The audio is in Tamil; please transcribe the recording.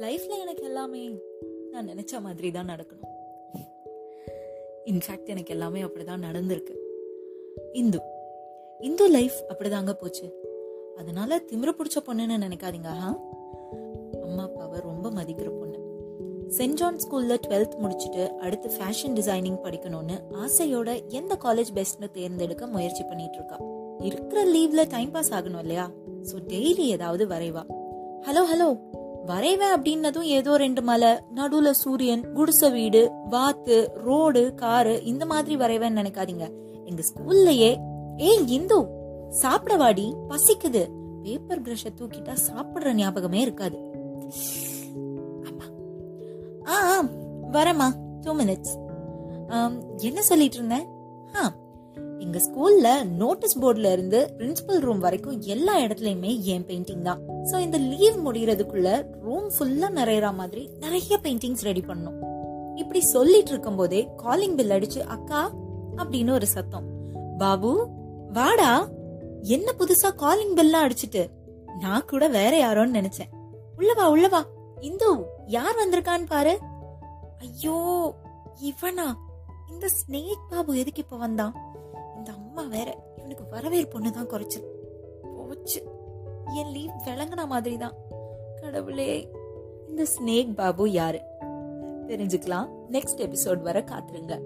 லைஃப்ல எனக்கு எல்லாமே நான் நினைச்ச மாதிரி தான் நடக்கணும். இன்ஃபேக்ட் எனக்கு எல்லாமே அப்படிதான் நடந்திருக்கு. இந்து. இந்து லைஃப் அப்படிதாங்க போச்சு. அதனால திமிர பிடிச்ச பொண்ணுன்னு நினைக்காதீங்க. ஆஹா. அம்மா அப்பாவை ரொம்ப மதிக்கிற பொண்ணு. சென்ட் ஜான் ஸ்கூல்ல டுவெல்த் முடிச்சுட்டு அடுத்து ஃபேஷன் டிசைனிங் படிக்கணும்னு ஆசையோட எந்த காலேஜ் பெஸ்ட்னு தேர்ந்தெடுக்க முயற்சி பண்ணிட்டு இருக்கா. இருக்கிற லீவ்ல டைம் பாஸ் ஆகணும் இல்லையா? ஸோ டெய்லி ஏதாவது வரைவா. ஹலோ ஹலோ வரைவேன் அப்படின்னதும் ஏதோ ரெண்டு மலை நடுவுல சூரியன் குடிசை வீடு வாத்து ரோடு காரு இந்த மாதிரி வரைவேன்னு நினைக்காதீங்க. எங்க ஸ்கூல்லயே ஏய் இந்து சாப்பிடவாடி பசிக்குது. பேப்பர் பிரஷ தூக்கிட்டா சாப்பிடுற ஞாபகமே இருக்காது. ஆ ஆ, வரேம்மா. டூ மினிட்ஸ் என்ன சொல்லிட்டு இருந்தேன்? ஆ எங்க ஸ்கூல்ல நோட்டீஸ் போர்டுல இருந்து பிரின்சிபல் ரூம் வரைக்கும் எல்லா இடத்துலயுமே என் பெயிண்டிங் தான். சோ இந்த லீவ் முடியறதுக்குள்ள ரூம் ஃபுல்லா நிறையற மாதிரி நிறைய பெயிண்டிங்ஸ் ரெடி பண்ணும் இப்படி சொல்லிட்டு இருக்கும் போதே காலிங் பில் அடிச்சு அக்கா அப்படின்னு ஒரு சத்தம். பாபு வாடா. என்ன புதுசா காலிங் பெல்லாம் அடிச்சிட்டு? நான் கூட வேற யாரோன்னு நினைச்சேன். உள்ளவா உள்ளவா இந்து யார் வந்திருக்கான்னு பாரு. ஐயோ இவனா. இந்த ஸ்னேக் பாபு எதுக்கு இப்ப வந்தான்? இந்த அம்மா வேற இவனுக்கு வரவேற்பு தான் குறைச்சு போச்சு. என் லீவ் விளங்கின மாதிரி தான் கடவுளே இந்த ஸ்னேக் பாபு யாரு? தெரிஞ்சுக்கலாம். நெக்ஸ்ட் எபிசோட் வர காத்துருங்க.